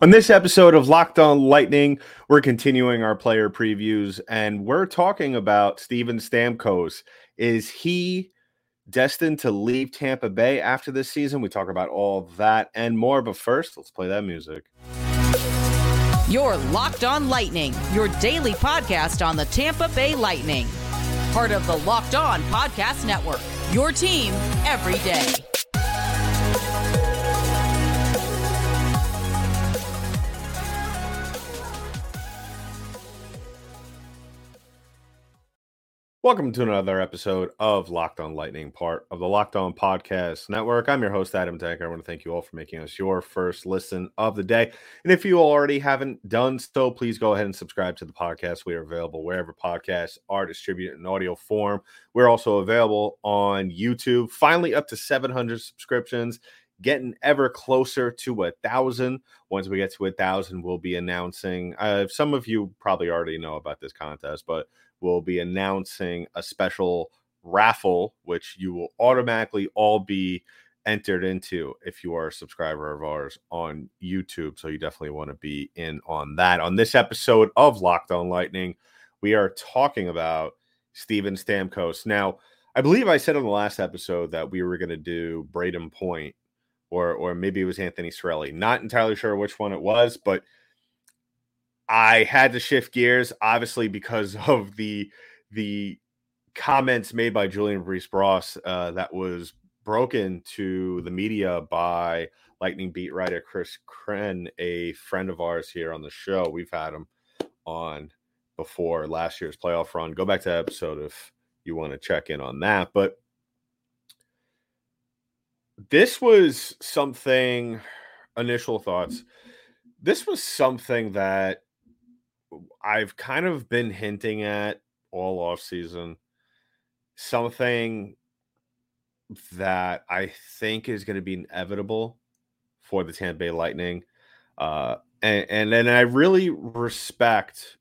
On this episode of Locked On Lightning, we're continuing our player previews and we're talking about Steven Stamkos. Is he destined to leave Tampa Bay after this season? We talk about all that and more, but first, let's play that music. You're Locked On Lightning, your daily podcast on the Tampa Bay Lightning. Part of the Locked On Podcast Network, your team every day. Welcome to another episode of Locked On Lightning, part of the Locked On Podcast Network. I'm your host, Adam Tank. I want to thank you all for making us your first listen of the day. And if you already haven't done so, please go ahead and subscribe to the podcast. We are available wherever podcasts are distributed in audio form. We're also available on YouTube, finally up to 700 subscriptions getting ever closer to a thousand. Once we get to a thousand, we'll be announcing. Uh, some of you probably already know about this contest, but we'll be announcing a special raffle, which you will automatically all be entered into if you are a subscriber of ours on YouTube. So you definitely want to be in on that. On this episode of Locked On Lightning, we are talking about Steven Stamkos. Now, I believe I said on the last episode that we were going to do Brayden Point or or maybe it was Anthony Cirelli. Not entirely sure which one it was, but I had to shift gears, obviously, because of the the comments made by Julien Brisebois uh, that was broken to the media by Lightning beat writer Chris Kren, a friend of ours here on the show. We've had him on before last year's playoff run. Go back to episode if you want to check in on that. But this was something, initial thoughts. This was something that I've kind of been hinting at all off season something that I think is going to be inevitable for the Tampa Bay Lightning. Uh, and, and then I really respect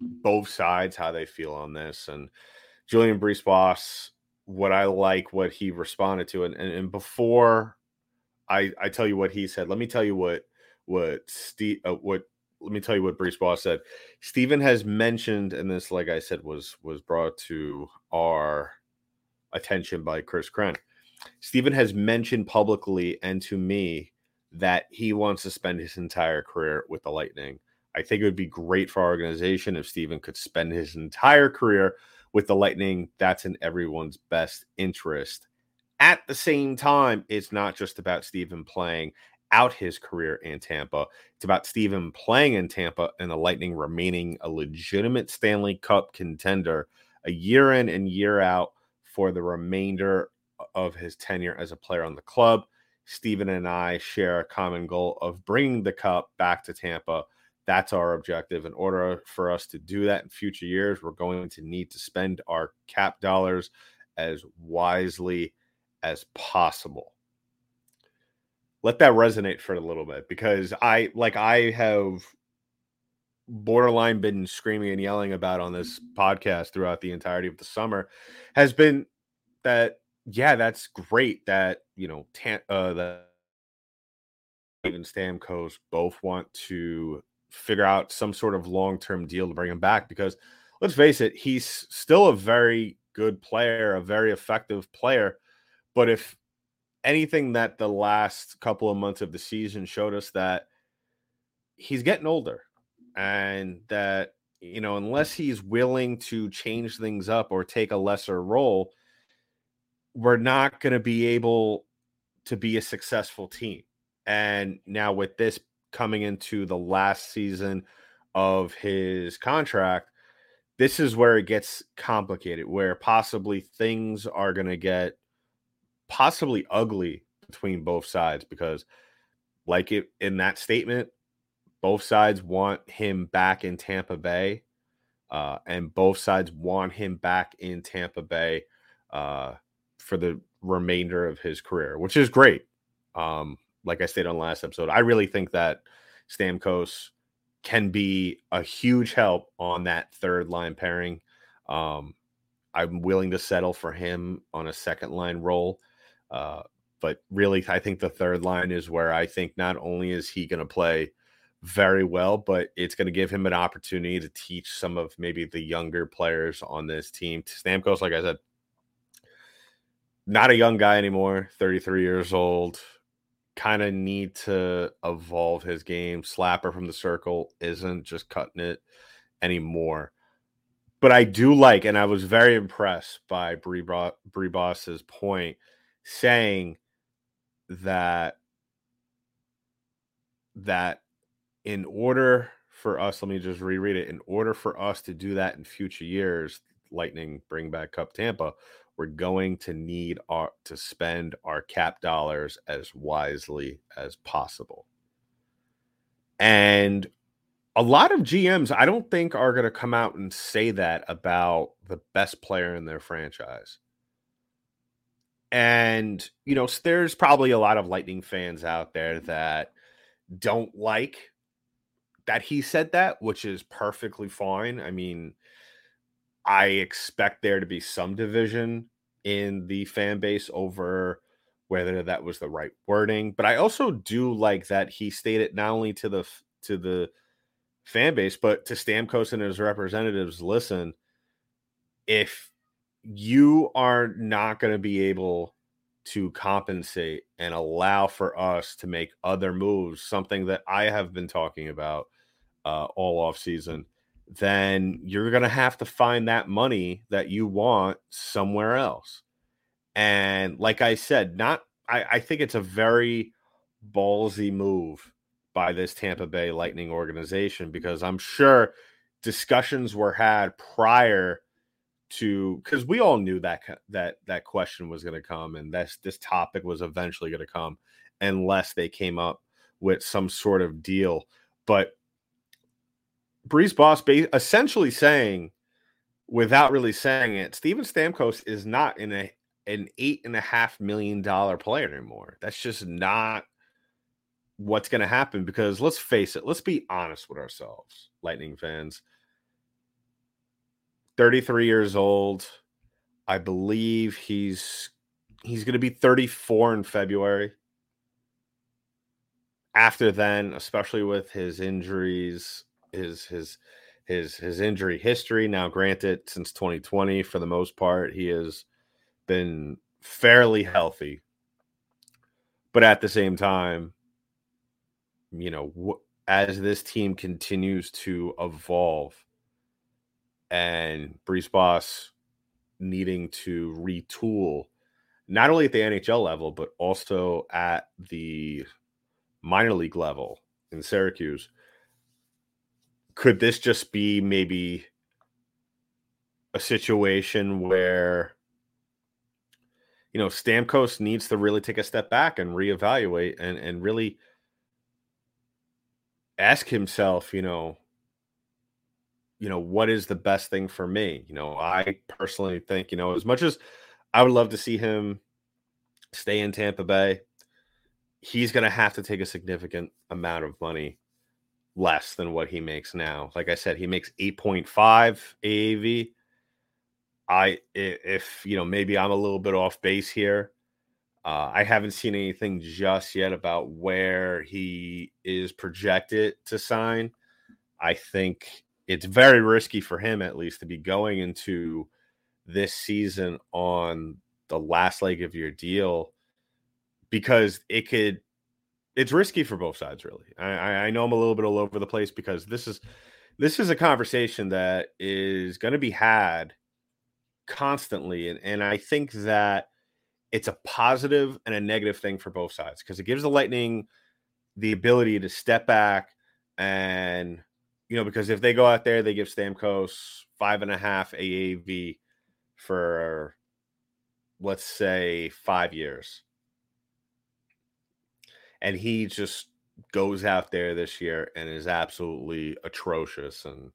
both sides, how they feel on this. And Julien Brisebois, what I like, what he responded to. And, and, and before I, I tell you what he said, let me tell you what, what Steve, uh, what let me tell you what Brisebois said. Stephen has mentioned, and this, like I said, was was brought to our attention by Chris Kren. Stephen has mentioned publicly and to me that he wants to spend his entire career with the Lightning. I think it would be great for our organization if Stephen could spend his entire career with the Lightning. That's in everyone's best interest. At the same time, it's not just about Stephen playing out his career in Tampa. It's about Steven playing in Tampa and the Lightning remaining a legitimate Stanley Cup contender a year in and year out for the remainder of his tenure as a player on the club. Steven and I share a common goal of bringing the cup back to Tampa. That's our objective. In order for us to do that in future years, we're going to need to spend our cap dollars as wisely as possible let that resonate for a little bit because I like I have borderline been screaming and yelling about on this podcast throughout the entirety of the summer has been that yeah that's great that you know tan- uh that even Stamkos both want to figure out some sort of long-term deal to bring him back because let's face it he's still a very good player a very effective player but if anything that the last couple of months of the season showed us that he's getting older and that you know unless he's willing to change things up or take a lesser role we're not going to be able to be a successful team. And now with this coming into the last season of his contract this is where it gets complicated where possibly things are going to get possibly ugly between both sides because, like it in that statement, both sides want him back in Tampa Bay, uh, and both sides want him back in Tampa Bay uh, for the remainder of his career, which is great. Um, like I stated on last episode, I really think that Stamkos can be a huge help on that third line pairing. Um, I'm willing to settle for him on a second line role. Uh, but really, I think the third line is where I think not only is he going to play very well, but it's going to give him an opportunity to teach some of maybe the younger players on this team. Stamkos, like I said, not a young guy anymore, 33 years old. Kind of need to evolve his game. Slapper from the circle isn't just cutting it anymore. But I do like, and I was very impressed by Bree, Boss's point saying that that in order for us, let me just reread it. In order for us to do that in future years, Lightning bring back Cup Tampa, we're going to need our to spend our cap dollars as wisely as possible. And a lot of GMs, I don't think, are going to come out and say that about the best player in their franchise. And, you know, there's probably a lot of Lightning fans out there that don't like that he said that, which is perfectly fine. I mean, I expect there to be some division in the fan base over whether that was the right wording, but I also do like that he stated not only to the to the fan base but to Stamkos and his representatives, listen, if you are not going to be able to compensate and allow for us to make other moves, something that I have been talking about uh, all off season, then you're going to have to find that money that you want somewhere else. And like I said, not I, I think it's a very ballsy move by this Tampa Bay Lightning organization because I'm sure discussions were had prior to because we all knew that that that question was going to come and this this topic was eventually going to come unless they came up with some sort of deal. But Brisebois essentially saying, without really saying it, Steven Stamkos is not in a an eight and a half million dollar player anymore. That's just not what's going to happen because let's face it, let's be honest with ourselves, Lightning fans. 33 years old. I believe he's he's going to be 34 in February. After then, especially with his injuries, his his his his injury history. Now, granted, since 2020, for the most part, he has been fairly healthy. But at the same time, you know, as this team continues to evolve and Brisebois needing to retool not only at the NHL level, but also at the minor league level in Syracuse, could this just be maybe a situation where you know Stamkos needs to really take a step back and reevaluate and and really ask himself, you know, you know, what is the best thing for me? You know, I personally think, you know, as much as I would love to see him stay in Tampa Bay, he's going to have to take a significant amount of money less than what he makes now. Like I said, he makes 8.5 AAV. I if you know maybe I'm a little bit off base here. Uh, I haven't seen anything just yet about where he is projected to sign. I think it's very risky for him, at least, to be going into this season on the last leg of your deal because it could it's risky for both sides, really. I, I know I'm a little bit all over the place because this is this is a conversation that is going to be had constantly, and and I think that it's a positive and a negative thing for both sides because it gives the Lightning the ability to step back and you know because if they go out there, they give Stamkos five and a half AAV for let's say five years and he just goes out there this year and is absolutely atrocious and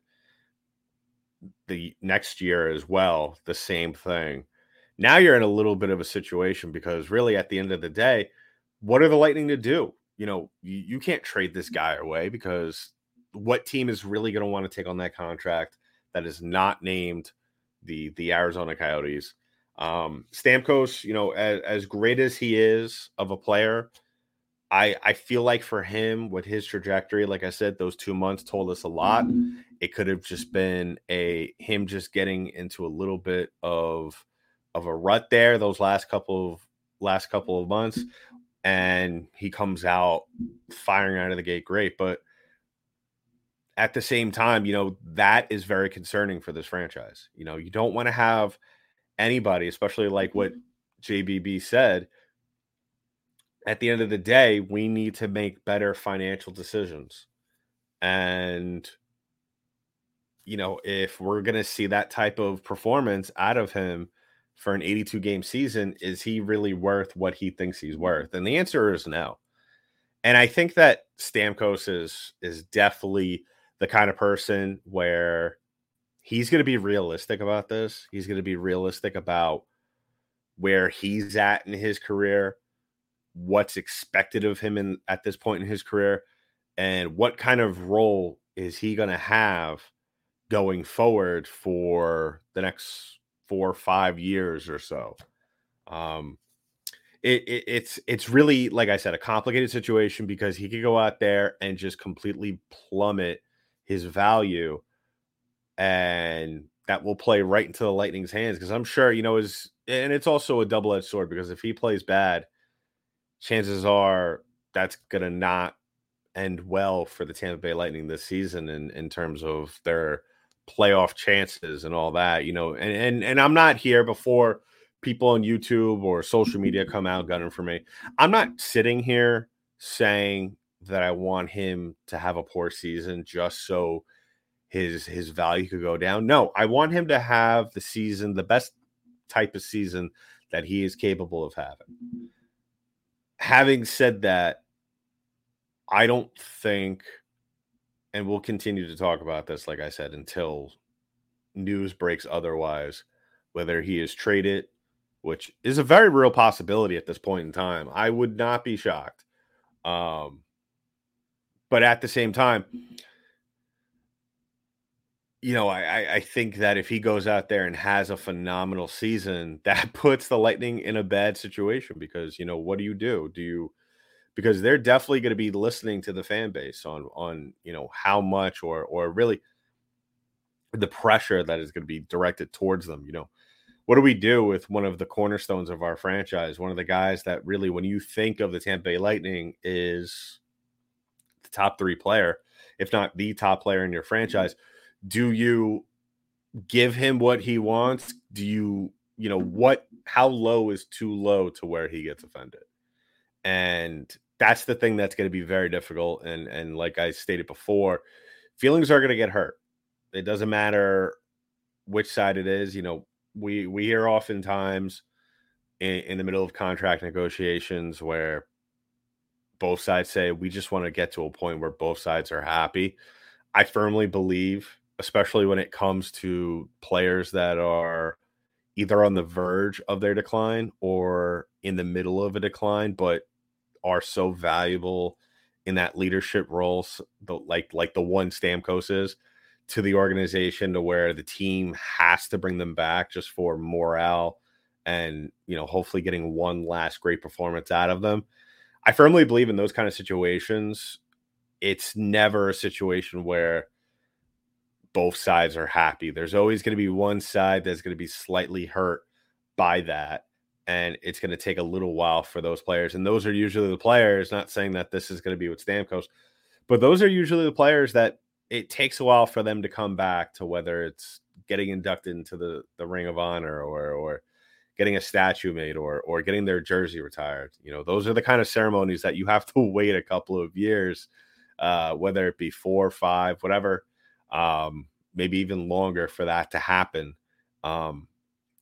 the next year as well the same thing. Now you're in a little bit of a situation because really at the end of the day what are the lightning to do? You know you, you can't trade this guy away because what team is really going to want to take on that contract that is not named the the arizona coyotes? Um, Stamkos, you know, as, as great as he is of a player, I I feel like for him with his trajectory, like I said, those two months told us a lot. Mm-hmm. It could have just been a him just getting into a little bit of of a rut there those last couple of last couple of months, and he comes out firing out of the gate great. But at the same time, you know, that is very concerning for this franchise. You know, you don't want to have anybody, especially like what mm-hmm. JBB said, at the end of the day, we need to make better financial decisions. And, you know, if we're going to see that type of performance out of him for an 82 game season, is he really worth what he thinks he's worth? And the answer is no. And I think that Stamkos is is definitely the kind of person where he's going to be realistic about this. He's going to be realistic about where he's at in his career what's expected of him in at this point in his career and what kind of role is he going to have going forward for the next four or five years or so? Um it, it, it's it's really like i said a complicated situation because he could go out there and just completely plummet his value and that will play right into the lightning's hands because i'm sure you know is and it's also a double-edged sword because if he plays bad chances are that's going to not end well for the Tampa Bay Lightning this season in, in terms of their playoff chances and all that, you know. And and and I'm not here before people on YouTube or social media come out gunning for me. I'm not sitting here saying that I want him to have a poor season just so his his value could go down. No, I want him to have the season, the best type of season that he is capable of having having said that, I don't think, and we'll continue to talk about this, like I said, until news breaks otherwise, whether he is traded, which is a very real possibility at this point in time. I would not be shocked. Um, but at the same time, you know, I, I think that if he goes out there and has a phenomenal season, that puts the Lightning in a bad situation because you know what do you do? Do you because they're definitely going to be listening to the fan base on on you know how much or or really the pressure that is going to be directed towards them. You know, what do we do with one of the cornerstones of our franchise? One of the guys that really, when you think of the Tampa Bay Lightning, is the top three player, if not the top player in your mm-hmm. franchise do you give him what he wants? Do you, you know, what, how low is too low to where he gets offended? And that's the thing that's going to be very difficult. And, and like I stated before, feelings are going to get hurt. It doesn't matter which side it is. You know, we, we hear oftentimes in, in the middle of contract negotiations where both sides say, we just want to get to a point where both sides are happy. I firmly believe especially when it comes to players that are either on the verge of their decline or in the middle of a decline, but are so valuable in that leadership role, the, like like the one Stamkos is to the organization, to where the team has to bring them back just for morale and you know hopefully getting one last great performance out of them. I firmly believe in those kind of situations. It's never a situation where both sides are happy. There's always going to be one side that's going to be slightly hurt by that. And it's going to take a little while for those players. And those are usually the players, not saying that this is going to be with Stamkos, but those are usually the players that it takes a while for them to come back to whether it's getting inducted into the, the ring of honor or, or getting a statue made or, or getting their jersey retired. You know, those are the kind of ceremonies that you have to wait a couple of years, uh, whether it be four, five, whatever um, maybe even longer for that to happen. Um,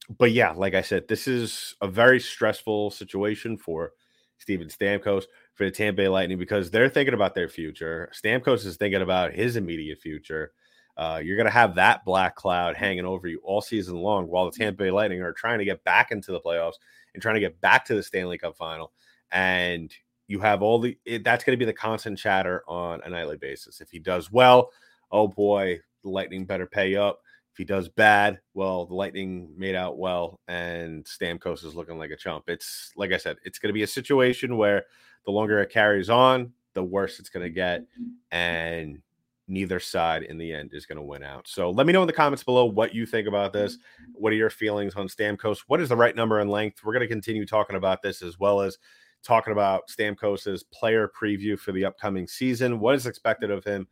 but yeah, like I said, this is a very stressful situation for Steven Stamkos, for the Tampa Bay Lightning, because they're thinking about their future. Stamkos is thinking about his immediate future. Uh, you're going to have that black cloud hanging over you all season long while the Tampa Bay Lightning are trying to get back into the playoffs and trying to get back to the Stanley Cup final. And you have all the, it, that's going to be the constant chatter on a nightly basis. If he does well, oh boy, the Lightning better pay up. If he does bad, well, the Lightning made out well, and Stamkos is looking like a chump. It's like I said, it's going to be a situation where the longer it carries on, the worse it's going to get, and neither side in the end is going to win out. So let me know in the comments below what you think about this. What are your feelings on Stamkos? What is the right number and length? We're going to continue talking about this as well as talking about Stamkos's player preview for the upcoming season. What is expected of him,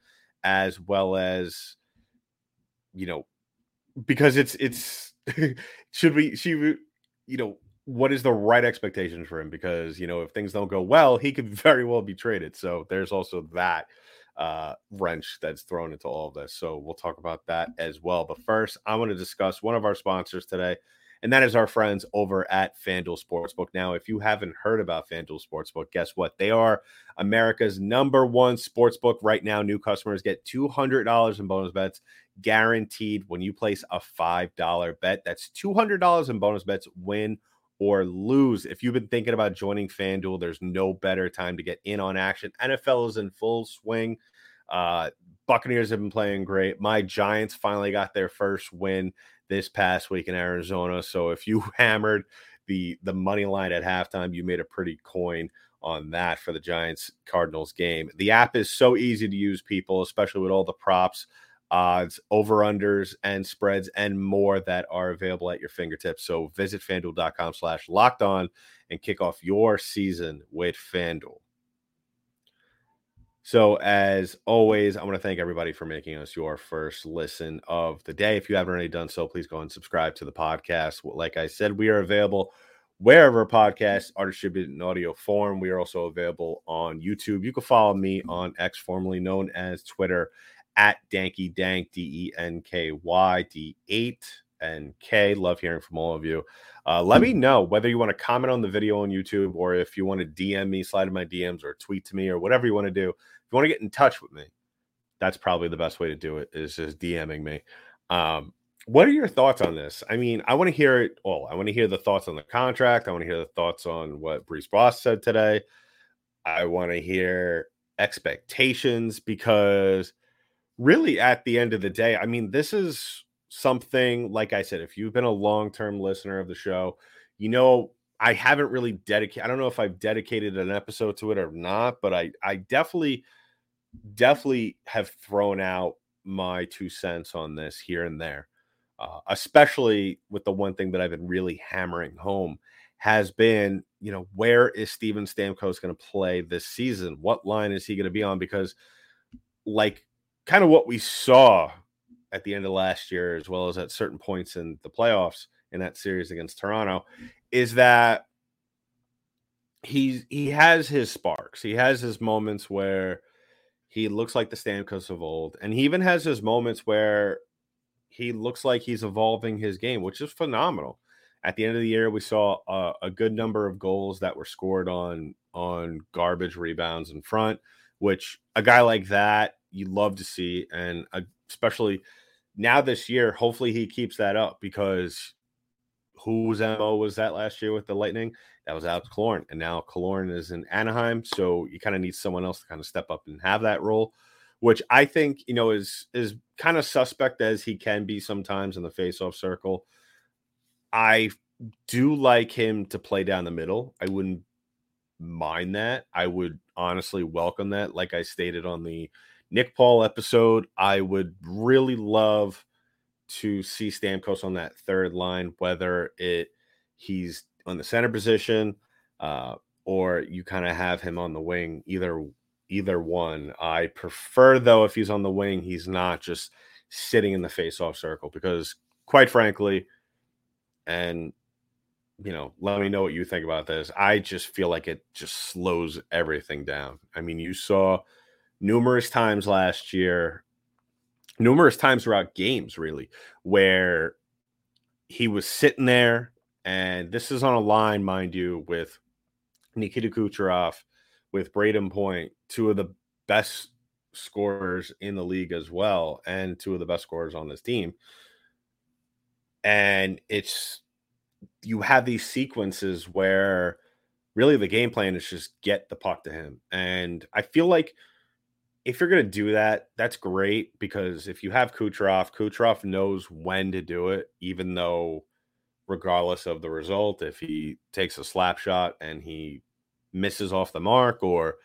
as well as you know because it's it's should we she you know what is the right expectation for him? Because you know if things don't go well he could very well be traded. So there's also that uh wrench that's thrown into all of this. So we'll talk about that as well. But first i want to discuss one of our sponsors today and that is our friends over at FanDuel Sportsbook. Now, if you haven't heard about FanDuel Sportsbook, guess what? They are America's number one sportsbook right now. New customers get $200 in bonus bets guaranteed when you place a $5 bet. That's $200 in bonus bets, win or lose. If you've been thinking about joining FanDuel, there's no better time to get in on action. NFL is in full swing. Uh, Buccaneers have been playing great. My Giants finally got their first win this past week in Arizona. So if you hammered the the money line at halftime, you made a pretty coin on that for the Giants Cardinals game. The app is so easy to use, people, especially with all the props, odds, over unders, and spreads, and more that are available at your fingertips. So visit fanduel.com slash locked on and kick off your season with FanDuel. So, as always, I want to thank everybody for making us your first listen of the day. If you haven't already done so, please go and subscribe to the podcast. Like I said, we are available wherever podcasts are distributed in audio form. We are also available on YouTube. You can follow me on X, formerly known as Twitter, at Danky Dank, D E N K Y D 8 and K. Love hearing from all of you. Uh, let me know whether you want to comment on the video on YouTube or if you want to DM me, slide in my DMs, or tweet to me, or whatever you want to do If you want to get in touch with me, that's probably the best way to do it is just DMing me. Um, what are your thoughts on this? I mean, I want to hear it all. I want to hear the thoughts on the contract. I want to hear the thoughts on what Brisebois said today. I want to hear expectations because really at the end of the day, I mean, this is something like I said, if you've been a long-term listener of the show, you know I haven't really dedicated I don't know if I've dedicated an episode to it or not, but I I definitely definitely have thrown out my two cents on this here and there, uh, especially with the one thing that I've been really hammering home has been, you know, where is Steven Stamkos going to play this season? What line is he going to be on? Because, like, kind of what we saw at the end of last year, as well as at certain points in the playoffs in that series against Toronto, is that he's he has his sparks. He has his moments where he looks like the Stamkos of old, and he even has his moments where he looks like he's evolving his game, which is phenomenal. At the end of the year, we saw a, a good number of goals that were scored on on garbage rebounds in front, which a guy like that you love to see, and uh, especially now this year, hopefully he keeps that up because whose MO was that last year with the Lightning? That was Alex Killorn. And now Killorn is in Anaheim. So you kind of need someone else to kind of step up and have that role, which I think, you know, is is kind of suspect as he can be sometimes in the faceoff circle. I do like him to play down the middle. I wouldn't mind that. I would honestly welcome that. Like I stated on the Nick Paul episode, I would really love to see Stamkos on that third line, whether it he's on the center position uh, or you kind of have him on the wing. Either either one. I prefer though if he's on the wing, he's not just sitting in the face-off circle because, quite frankly, and you know, let me know what you think about this. I just feel like it just slows everything down. I mean, you saw numerous times last year numerous times throughout games, really, where he was sitting there, and this is on a line, mind you, with Nikita Kucherov, with Brayden Point, two of the best scorers in the league as well, and two of the best scorers on this team. And it's you have these sequences where really the game plan is just get the puck to him. And I feel like if you're going to do that, that's great because if you have Kucherov, Kucherov knows when to do it, even though, regardless of the result, if he takes a slap shot and he misses off the mark or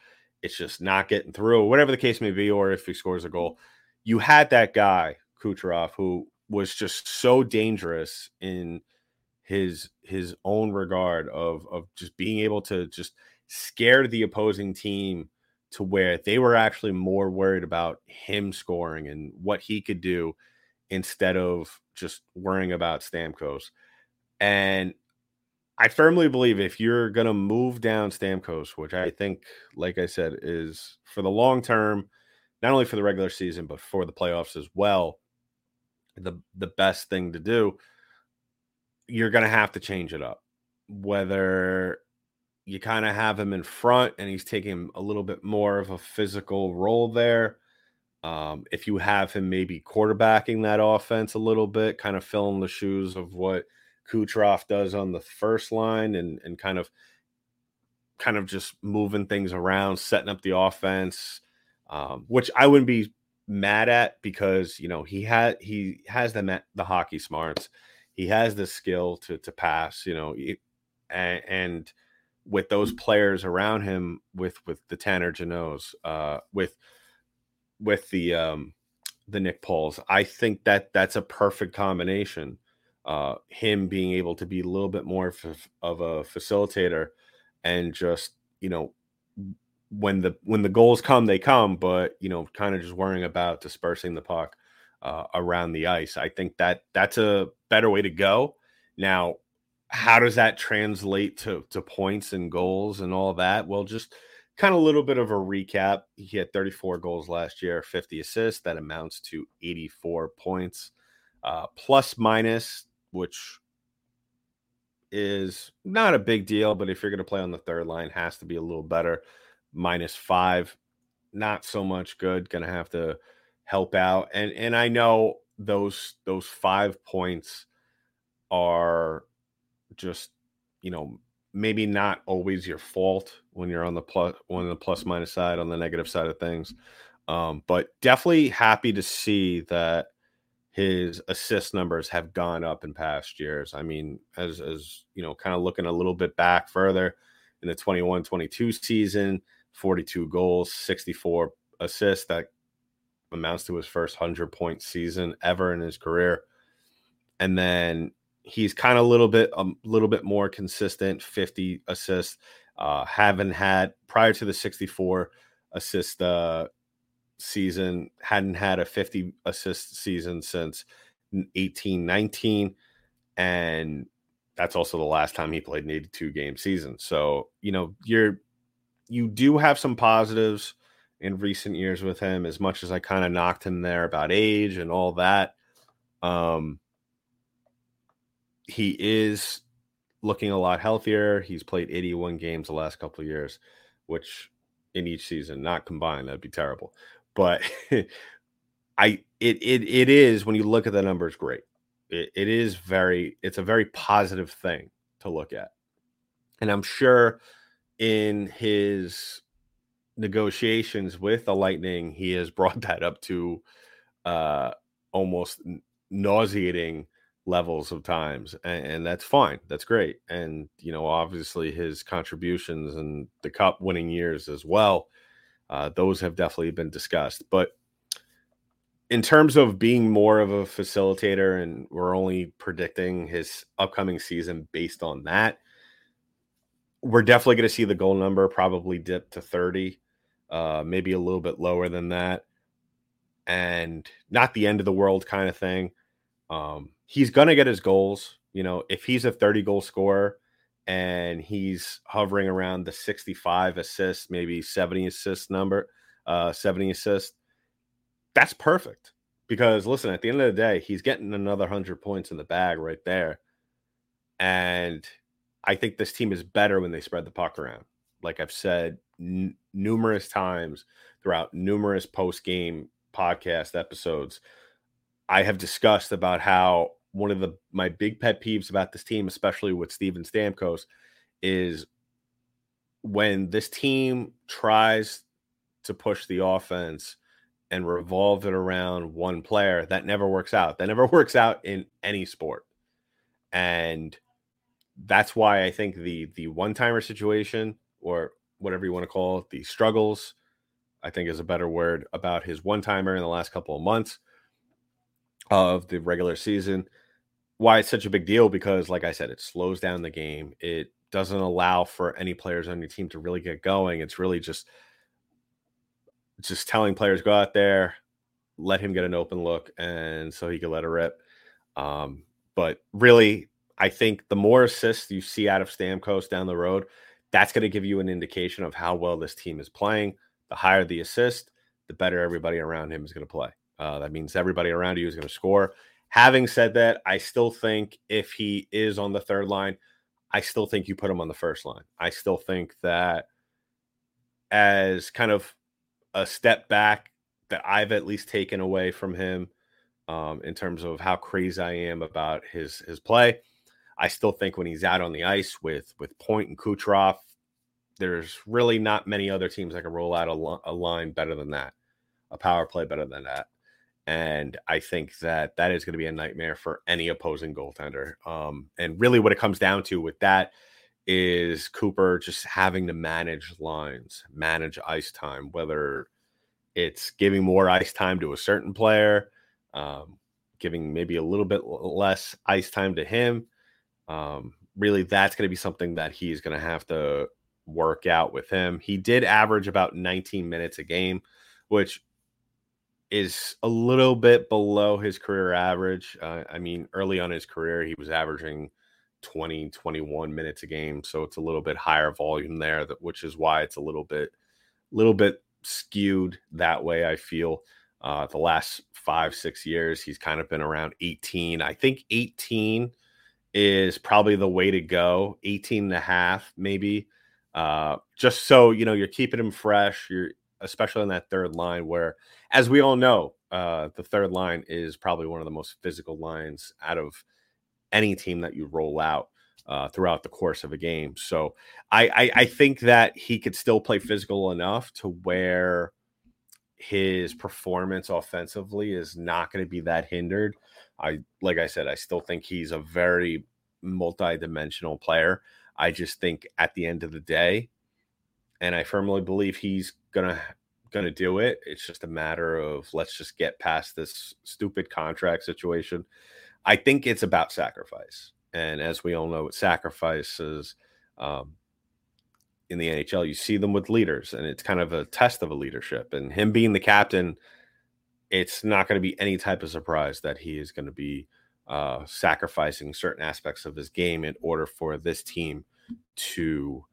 it's just not getting through, whatever the case may be, or if he scores a goal, you had that guy, Kucherov, who was just so dangerous in his his own regard of of just being able to just scare the opposing team to where they were actually more worried about him scoring and what he could do instead of just worrying about Stamkos. And I firmly believe if you're going to move down Stamkos, which I think, like I said, is for the long term, not only for the regular season, but for the playoffs as well, the, the best thing to do, you're going to have to change it up. Whether you kind of have him in front and he's taking a little bit more of a physical role there. Um, if you have him maybe quarterbacking that offense a little bit, kind of filling the shoes of what Kucherov does on the first line and and kind of kind of just moving things around, setting up the offense, um, which I wouldn't be mad at because you know he had he has the the hockey smarts, he has the skill to to pass, you know, and, and with those players around him, with with the Tanner Jeannots, uh, with with the um, the Nick Pauls, I think that that's a perfect combination. Uh, him being able to be a little bit more f- of a facilitator, and just you know when the when the goals come, they come, but you know, kind of just worrying about dispersing the puck uh, around the ice. I think that that's a better way to go. Now, how does that translate to to points and goals and all that? Well, just kind of a little bit of a recap. He had 34 goals last year, 50 assists. That amounts to 84 points, uh, plus minus, which is not a big deal. But if you're going to play on the third line, has to be a little better. Minus five, not so much good. Going to have to help out. And and I know those those five points are just you know maybe not always your fault when you're on the plus on the plus minus side on the negative side of things um, but definitely happy to see that his assist numbers have gone up in past years. I mean as as you know kind of looking a little bit back further in the 21 22 season 42 goals 64 assists that amounts to his first 100 point season ever in his career. And then he's kind of a little bit a um, little bit more consistent 50 assists uh haven't had prior to the 64 assist uh season hadn't had a 50 assist season since 18 19 and that's also the last time he played an 82 game season. So you know you're you do have some positives in recent years with him as much as i kind of knocked him there about age and all that um he is looking a lot healthier. He's played 81 games the last couple of years, which in each season, not combined, that'd be terrible. But I it it it is when you look at the numbers, great. It, it is very it's a very positive thing to look at. And I'm sure in his negotiations with the Lightning, he has brought that up to uh almost nauseating levels of times and, and, that's fine that's great and you know obviously his contributions and the cup winning years as well uh, those have definitely been discussed but in terms of being more of a facilitator and we're only predicting his upcoming season based on that we're definitely going to see the goal number probably dip to 30 uh, maybe a little bit lower than that and not the end of the world kind of thing um, he's gonna get his goals. You know, if he's a 30 goal scorer and he's hovering around the 65 assists, maybe 70 assist number, uh, 70 assists, that's perfect. Because listen, at the end of the day, he's getting another hundred points in the bag right there. And I think this team is better when they spread the puck around. Like I've said n- numerous times throughout numerous post game podcast episodes, I have discussed about how one of the my big pet peeves about this team, especially with Steven Stamkos, is when this team tries to push the offense and revolve it around one player, that never works out. That never works out in any sport. And that's why I think the the one timer situation or whatever you want to call it, the struggles, I think is a better word about his one timer in the last couple of months of the regular season. Why it's such a big deal because, like I said, it slows down the game. It doesn't allow for any players on your team to really get going. It's really just just telling players go out there, let him get an open look, and so he can let it rip. Um, but really, I think the more assists you see out of Stamkos down the road, that's going to give you an indication of how well this team is playing. The higher the assist, the better everybody around him is going to play. Uh, that means everybody around you is going to score. Having said that, I still think if he is on the third line, I still think you put him on the first line. I still think that as kind of a step back that I've at least taken away from him um, in terms of how crazy I am about his his play. I still think when he's out on the ice with with Point and Kucherov, there's really not many other teams that can roll out a, a line better than that, a power play better than that. And I think that that is going to be a nightmare for any opposing goaltender. Um, and really, what it comes down to with that is Cooper just having to manage lines, manage ice time, whether it's giving more ice time to a certain player, um, giving maybe a little bit less ice time to him. Um, really, that's going to be something that he's going to have to work out with him. He did average about 19 minutes a game, which is a little bit below his career average. Uh, I mean, early on his career, he was averaging 20, 21 minutes a game. So it's a little bit higher volume there, that, which is why it's a little bit, little bit skewed that way. I feel uh, the last five, six years, he's kind of been around 18. I think 18 is probably the way to go. 18 and a half, maybe. Uh, just so you know, you're keeping him fresh. You're especially on that third line, where, as we all know, uh, the third line is probably one of the most physical lines out of any team that you roll out uh, throughout the course of a game. So I, I, I think that he could still play physical enough to where his performance offensively is not going to be that hindered. I like I said, I still think he's a very multi-dimensional player. I just think at the end of the day, and I firmly believe he's gonna gonna do it. It's just a matter of let's just get past this stupid contract situation. I think it's about sacrifice. And as we all know, sacrifices um, in the NHL, you see them with leaders, and it's kind of a test of a leadership. And him being the captain, it's not going to be any type of surprise that he is going to be uh, sacrificing certain aspects of his game in order for this team to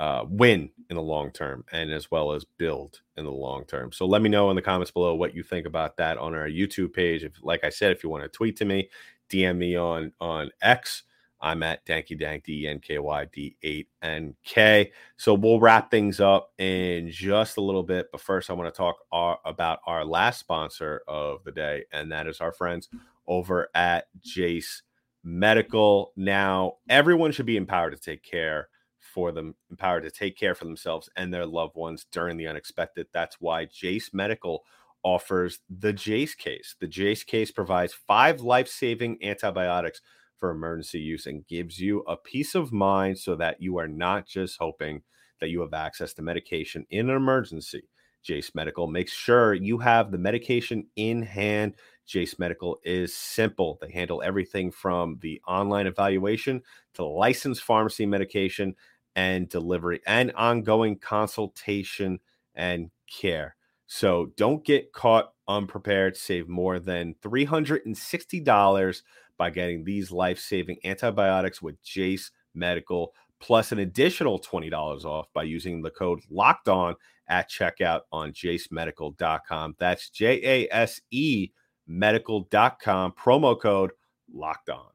uh, win in the long term and as well as build in the long term. So let me know in the comments below what you think about that on our YouTube page. If, like I said, if you want to tweet to me, DM me on on X. I'm at Danky Dank D N K Y D 8 N K. So we'll wrap things up in just a little bit. But first, I want to talk our, about our last sponsor of the day, and that is our friends over at Jase Medical. Now, everyone should be empowered to take care for them, empowered to take care for themselves and their loved ones during the unexpected. That's why Jase Medical offers the Jase case. The Jase case provides five life saving antibiotics for emergency use and gives you a peace of mind so that you are not just hoping that you have access to medication in an emergency. Jase Medical makes sure you have the medication in hand. Jase Medical is simple. They handle everything from the online evaluation to licensed pharmacy medication and delivery and ongoing consultation and care. So don't get caught unprepared. Save more than $360 by getting these life saving antibiotics with Jase Medical, plus an additional $20 off by using the code locked on at checkout on jasemedical.com. That's J A S E medical.com, promo code locked on.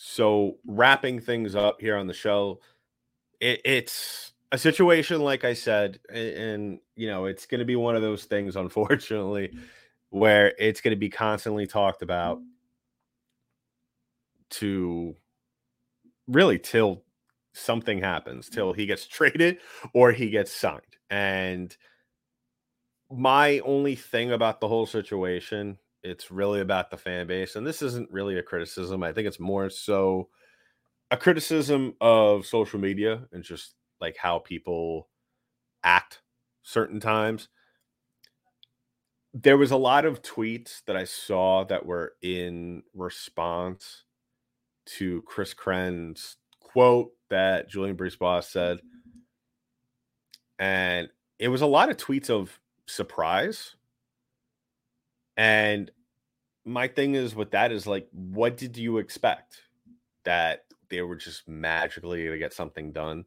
So, wrapping things up here on the show, it, it's a situation, like I said, and, and you know, it's going to be one of those things, unfortunately, where it's going to be constantly talked about to really till something happens, till he gets traded or he gets signed. And my only thing about the whole situation, it's really about the fan base. And this isn't really a criticism. I think it's more so a criticism of social media and just like how people act certain times. There was a lot of tweets that I saw that were in response to Chris Kren's quote that Julien Brisebois said. And it was a lot of tweets of surprise. And my thing is with that is like, what did you expect? That they were just magically going to get something done?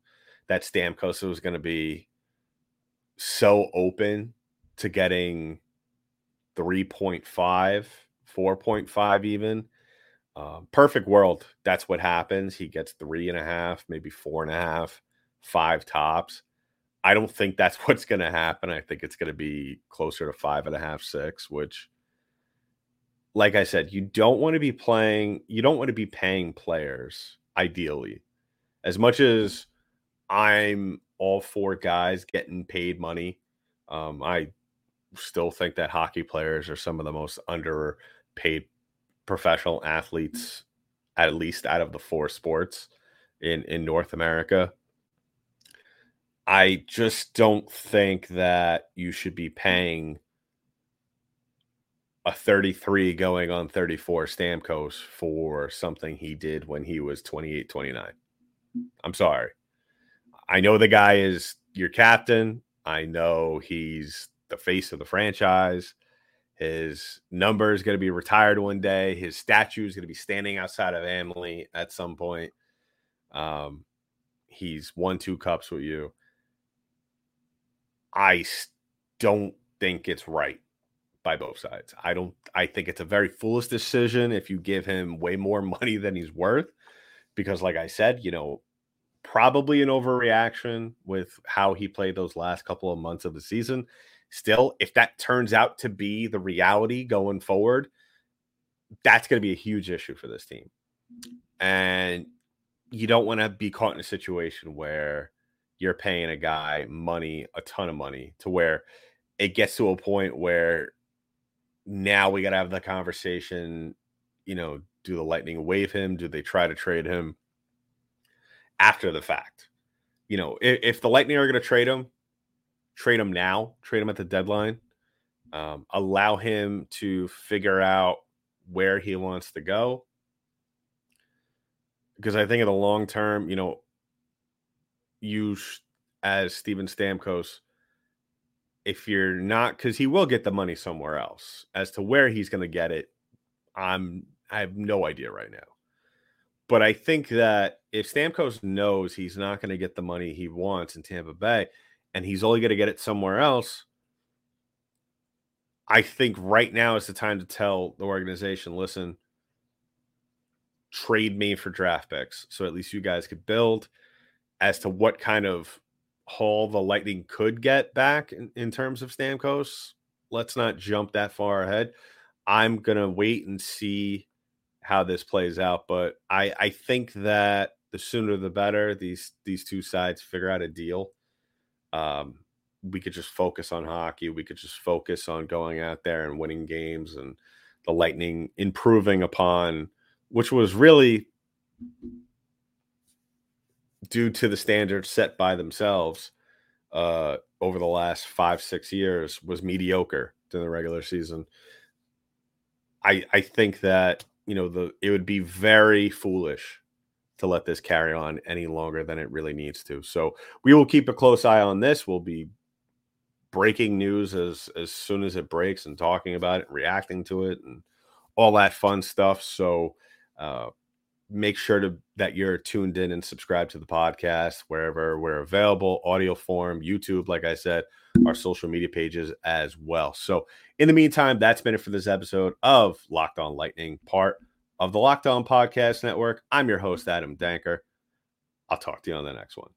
That Stamkos was going to be so open to getting 3.5, 4.5 even. Um, perfect world. That's what happens. He gets three and a half, maybe four and a half, five tops. I don't think that's what's going to happen. I think it's going to be closer to five and a half, six, which, like I said, you don't want to be playing, you don't want to be paying players ideally. As much as I'm all for guys getting paid money, um, I still think that hockey players are some of the most underpaid professional athletes, at least out of the four sports in, in North America. I just don't think that you should be paying a 33 going on 34 Stamkos for something he did when he was 28, 29. I'm sorry. I know the guy is your captain. I know he's the face of the franchise. His number is going to be retired one day. His statue is going to be standing outside of Amalie at some point. Um, he's won two cups with you. I don't think it's right by both sides. I don't I think it's a very foolish decision if you give him way more money than he's worth because like I said, you know, probably an overreaction with how he played those last couple of months of the season. Still, if that turns out to be the reality going forward, that's going to be a huge issue for this team. And you don't want to be caught in a situation where you're paying a guy money, a ton of money, to where it gets to a point where now we got to have the conversation. You know, do the Lightning waive him? Do they try to trade him after the fact? You know, if, if the Lightning are going to trade him, trade him now, trade him at the deadline, um, allow him to figure out where he wants to go. Because I think in the long term, you know, you as Steven Stamkos if you're not because he will get the money somewhere else as to where he's going to get it i'm i have no idea right now. But i think that if stamkos knows he's not going to get the money he wants in tampa bay and he's only going to get it somewhere else i think right now is the time to tell the organization listen trade me for draft picks so at least you guys could build as to what kind of haul the Lightning could get back in, in terms of Stamkos. Let's not jump that far ahead. I'm gonna wait and see how this plays out, but I I think that the sooner the better. These these two sides figure out a deal. Um, we could just focus on hockey. We could just focus on going out there and winning games, and the Lightning improving upon, which was really due to the standards set by themselves uh, over the last five six years was mediocre during the regular season. I I think that you know the it would be very foolish to let this carry on any longer than it really needs to. So we will keep a close eye on this. We'll be breaking news as as soon as it breaks and talking about it, reacting to it, and all that fun stuff. So uh, make sure to that you're tuned in and subscribe to the podcast wherever we're available audio form youtube like i said our social media pages as well. So in the meantime that's been it for this episode of locked on lightning part of the locked on podcast network. I'm your host adam danker. I'll talk to you on the next one